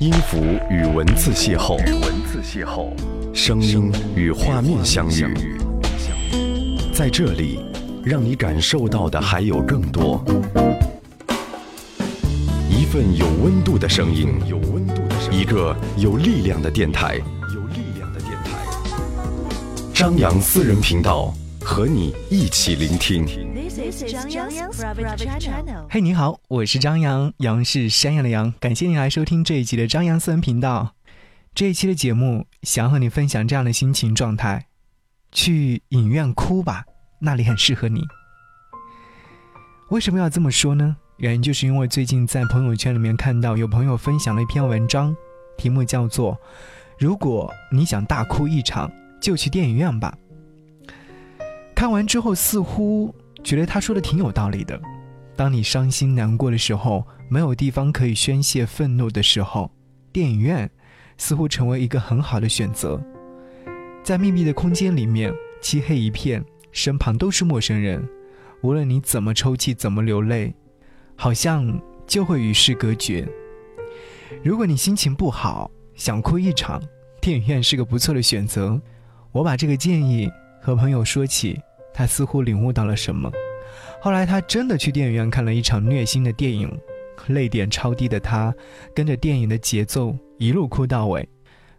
音符与文字邂逅，与文字邂逅，声音与画面相遇，在这里，让你感受到的还有更多。一份有温度的声音，有温度的声音，一个有力量的电台，有力量的电台。张扬私人频道，和你一起聆听。嘿，你好，我是张扬，杨是山羊的羊，感谢你来收听这一集的张扬私人频道。这一期的节目，想和你分享这样的心情状态：去影院哭吧，那里很适合你。为什么要这么说呢？原因就是因为最近在朋友圈里面看到有朋友分享了一篇文章，题目叫做“如果你想大哭一场，就去电影院吧”。看完之后，似乎。觉得他说的挺有道理的。当你伤心难过的时候，没有地方可以宣泄愤怒的时候，电影院似乎成为一个很好的选择。在密闭的空间里面，漆黑一片，身旁都是陌生人，无论你怎么抽泣，怎么流泪，好像就会与世隔绝。如果你心情不好，想哭一场，电影院是个不错的选择。我把这个建议和朋友说起。他似乎领悟到了什么，后来他真的去电影院看了一场虐心的电影，泪点超低的他跟着电影的节奏一路哭到尾。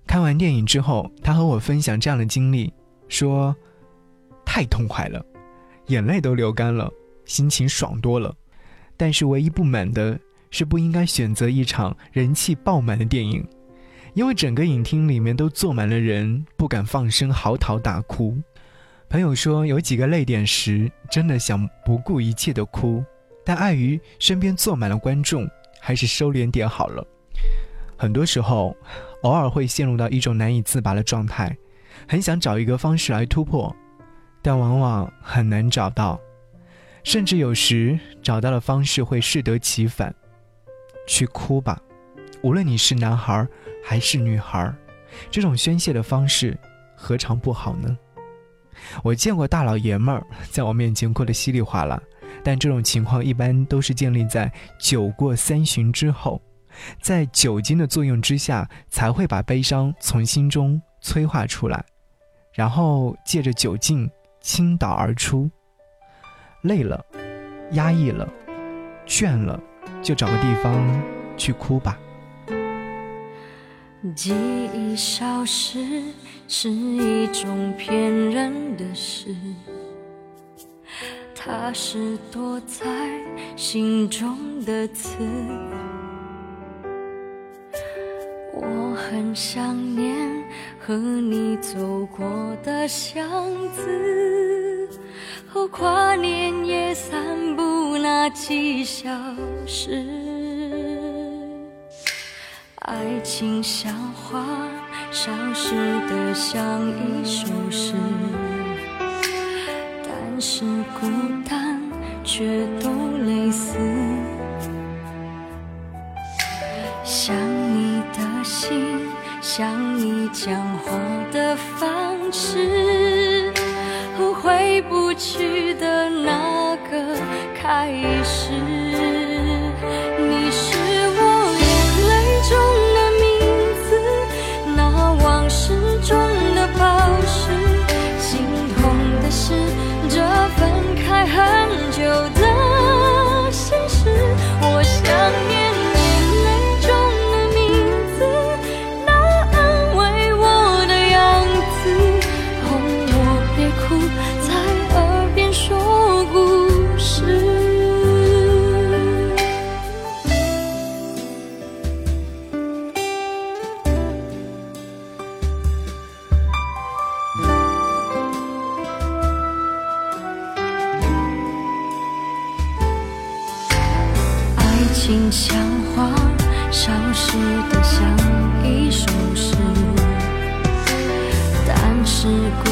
看完电影之后，他和我分享这样的经历，说太痛快了，眼泪都流干了，心情爽多了。但是唯一不满的是不应该选择一场人气爆满的电影，因为整个影厅里面都坐满了人，不敢放声嚎啕大哭。朋友说，有几个泪点时，真的想不顾一切的哭，但碍于身边坐满了观众，还是收敛点好了。很多时候，偶尔会陷入到一种难以自拔的状态，很想找一个方式来突破，但往往很难找到，甚至有时找到的方式会适得其反。去哭吧，无论你是男孩还是女孩，这种宣泄的方式何尝不好呢？我见过大老爷们儿在我面前哭得稀里哗啦，但这种情况一般都是建立在酒过三巡之后，在酒精的作用之下，才会把悲伤从心中催化出来，然后借着酒劲倾倒而出。累了，压抑了，倦了，就找个地方去哭吧。记忆消失是一种骗人的事，它是躲在心中的刺。我很想念和你走过的巷子，和跨年夜散步那几小时。爱情像花，消失的像一首诗，但是孤单却都类似。想你的心，想你讲话的方式，和回不去的那个开始。消失的像一首诗，但是孤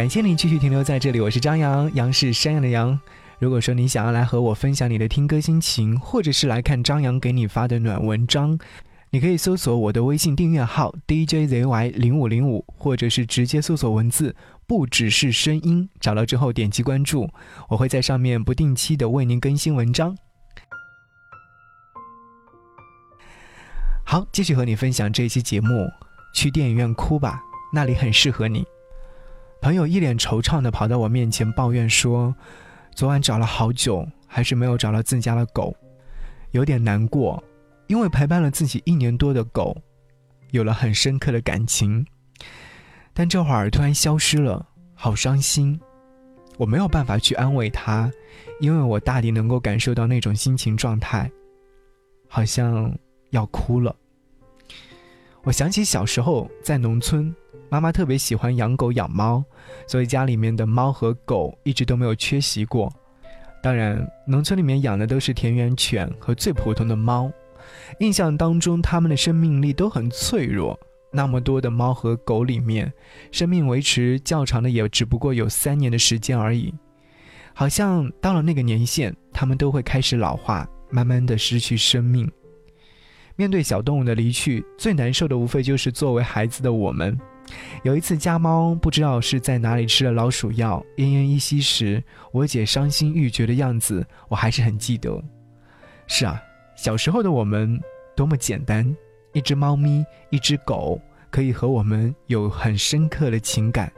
感谢你继续停留在这里，我是张扬，杨是山羊的羊。如果说你想要来和我分享你的听歌心情，或者是来看张扬给你发的暖文章，你可以搜索我的微信订阅号 DJZY 零五零五，或者是直接搜索文字“不只是声音”，找到之后点击关注，我会在上面不定期的为您更新文章。好，继续和你分享这一期节目，去电影院哭吧，那里很适合你。朋友一脸惆怅地跑到我面前抱怨说：“昨晚找了好久，还是没有找到自家的狗，有点难过，因为陪伴了自己一年多的狗，有了很深刻的感情，但这会儿突然消失了，好伤心。我没有办法去安慰他，因为我大抵能够感受到那种心情状态，好像要哭了。我想起小时候在农村。”妈妈特别喜欢养狗养猫，所以家里面的猫和狗一直都没有缺席过。当然，农村里面养的都是田园犬和最普通的猫。印象当中，它们的生命力都很脆弱。那么多的猫和狗里面，生命维持较长的也只不过有三年的时间而已。好像到了那个年限，它们都会开始老化，慢慢的失去生命。面对小动物的离去，最难受的无非就是作为孩子的我们。有一次家猫不知道是在哪里吃了老鼠药，奄奄一息时，我姐伤心欲绝的样子，我还是很记得。是啊，小时候的我们多么简单，一只猫咪，一只狗，可以和我们有很深刻的情感。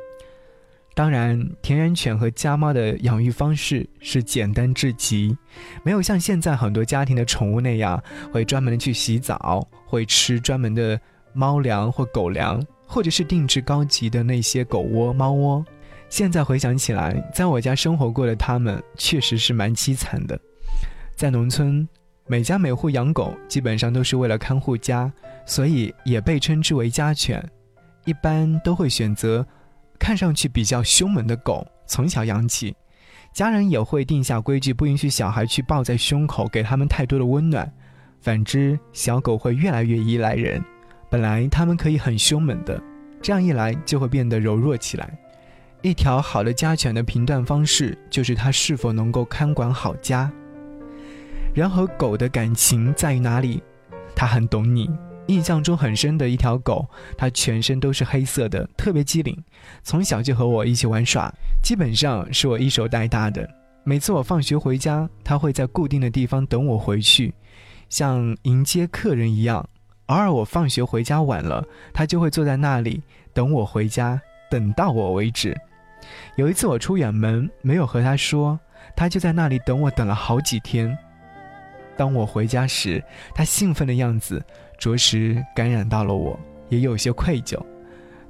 当然，田园犬和家猫的养育方式是简单至极，没有像现在很多家庭的宠物那样，会专门的去洗澡，会吃专门的猫粮或狗粮。或者是定制高级的那些狗窝、猫窝，现在回想起来，在我家生活过的他们确实是蛮凄惨的。在农村，每家每户养狗基本上都是为了看护家，所以也被称之为家犬。一般都会选择看上去比较凶猛的狗，从小养起。家人也会定下规矩，不允许小孩去抱在胸口，给他们太多的温暖。反之，小狗会越来越依赖人。本来它们可以很凶猛的，这样一来就会变得柔弱起来。一条好的家犬的评断方式就是它是否能够看管好家。人和狗的感情在于哪里？它很懂你。印象中很深的一条狗，它全身都是黑色的，特别机灵，从小就和我一起玩耍，基本上是我一手带大的。每次我放学回家，它会在固定的地方等我回去，像迎接客人一样。偶尔我放学回家晚了，它就会坐在那里等我回家，等到我为止。有一次我出远门没有和它说，它就在那里等我，等了好几天。当我回家时，它兴奋的样子着实感染到了我，也有些愧疚。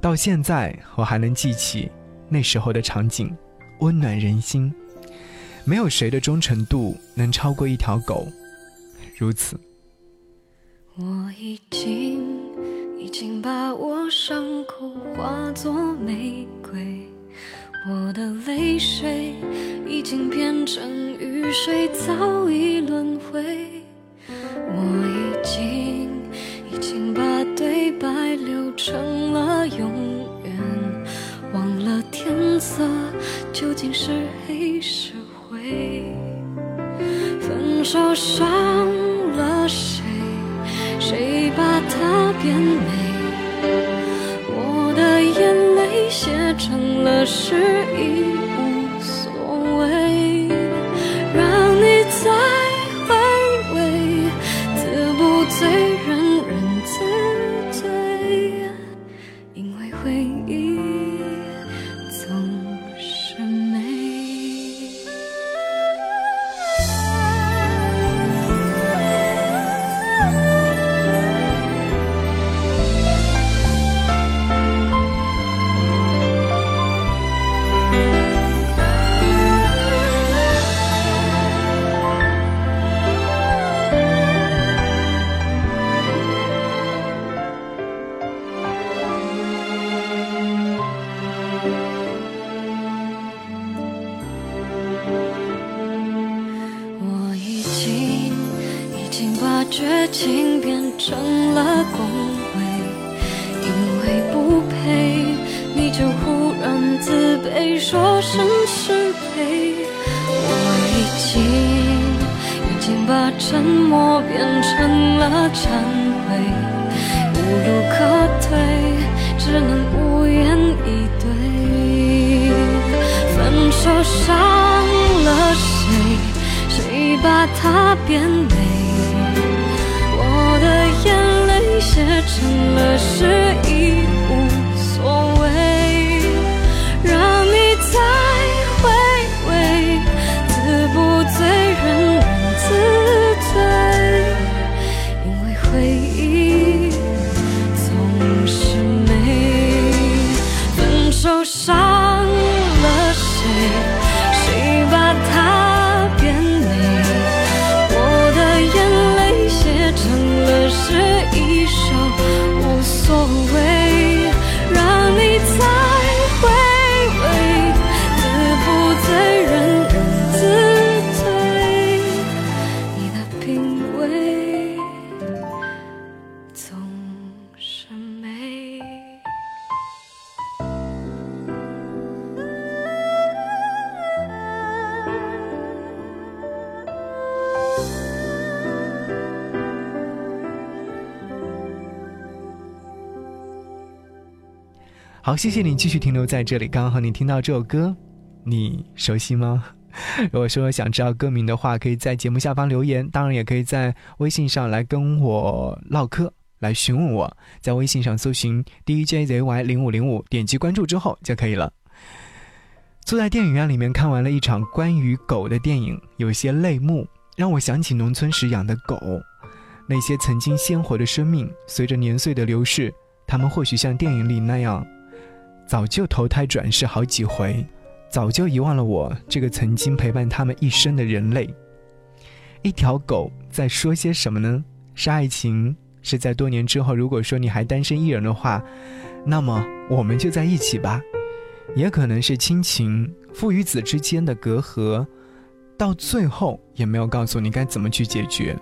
到现在我还能记起那时候的场景，温暖人心。没有谁的忠诚度能超过一条狗，如此。我已经已经把我伤口化作玫瑰，我的泪水已经变成雨水，早已轮回。我已经已经把对白留成了永远，忘了天色究竟是黑是灰。分手伤成了诗，意恭维，因为不配，你就忽然自卑，说声是非。我已经已经把沉默变成了忏悔，无路可退，只能无言以对。分手伤了谁？谁把它变美？写成了诗，意好，谢谢你继续停留在这里。刚刚和你听到这首歌，你熟悉吗？如果说想知道歌名的话，可以在节目下方留言，当然也可以在微信上来跟我唠嗑，来询问我。在微信上搜寻 DJZY 零五零五，点击关注之后就可以了。坐在电影院里面看完了一场关于狗的电影，有些泪目，让我想起农村时养的狗，那些曾经鲜活的生命，随着年岁的流逝，它们或许像电影里那样。早就投胎转世好几回，早就遗忘了我这个曾经陪伴他们一生的人类。一条狗在说些什么呢？是爱情？是在多年之后，如果说你还单身一人的话，那么我们就在一起吧。也可能是亲情，父与子之间的隔阂，到最后也没有告诉你该怎么去解决。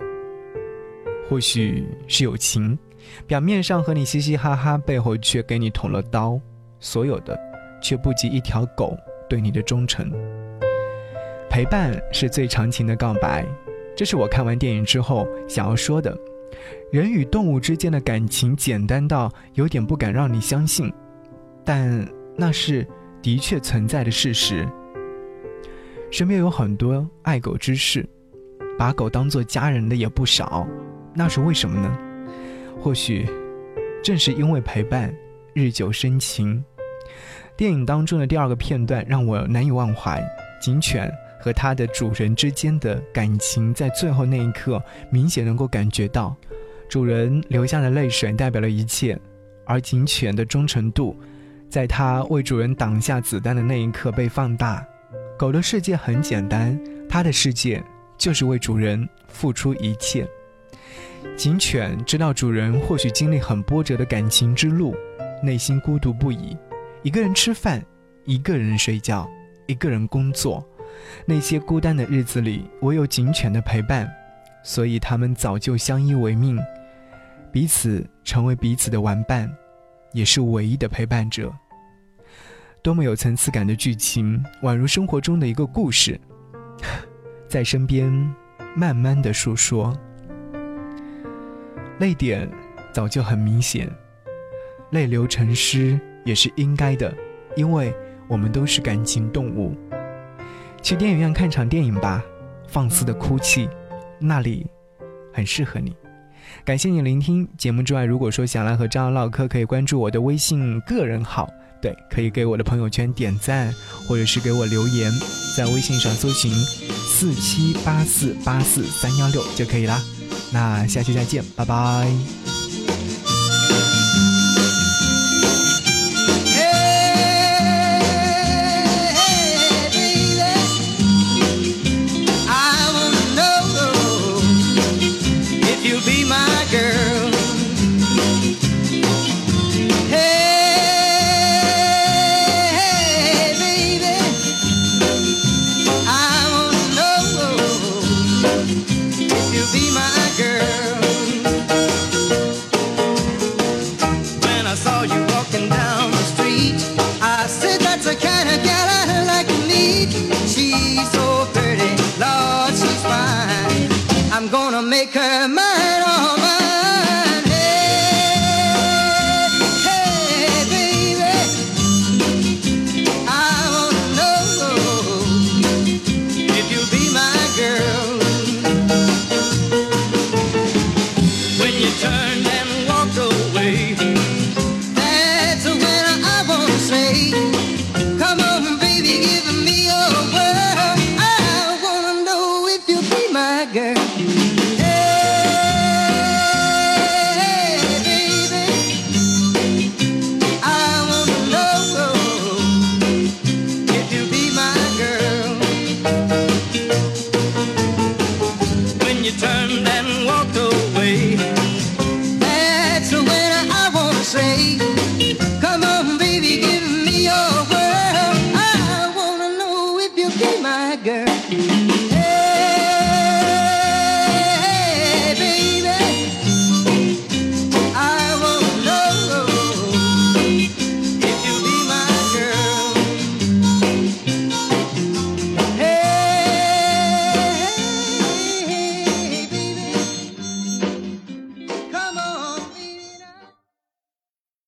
或许是友情，表面上和你嘻嘻哈哈，背后却给你捅了刀。所有的，却不及一条狗对你的忠诚。陪伴是最长情的告白，这是我看完电影之后想要说的。人与动物之间的感情简单到有点不敢让你相信，但那是的确存在的事实。身边有很多爱狗之士，把狗当做家人的也不少，那是为什么呢？或许正是因为陪伴，日久生情。电影当中的第二个片段让我难以忘怀，警犬和它的主人之间的感情，在最后那一刻明显能够感觉到，主人流下的泪水代表了一切，而警犬的忠诚度，在它为主人挡下子弹的那一刻被放大。狗的世界很简单，它的世界就是为主人付出一切。警犬知道主人或许经历很波折的感情之路，内心孤独不已。一个人吃饭，一个人睡觉，一个人工作，那些孤单的日子里，唯有警犬的陪伴，所以他们早就相依为命，彼此成为彼此的玩伴，也是唯一的陪伴者。多么有层次感的剧情，宛如生活中的一个故事，在身边慢慢的诉说。泪点早就很明显，泪流成诗。也是应该的，因为我们都是感情动物。去电影院看场电影吧，放肆的哭泣，那里很适合你。感谢你聆听节目之外，如果说想来和张扬唠嗑，可以关注我的微信个人号，对，可以给我的朋友圈点赞，或者是给我留言，在微信上搜寻四七八四八四三幺六就可以啦。那下期再见，拜拜。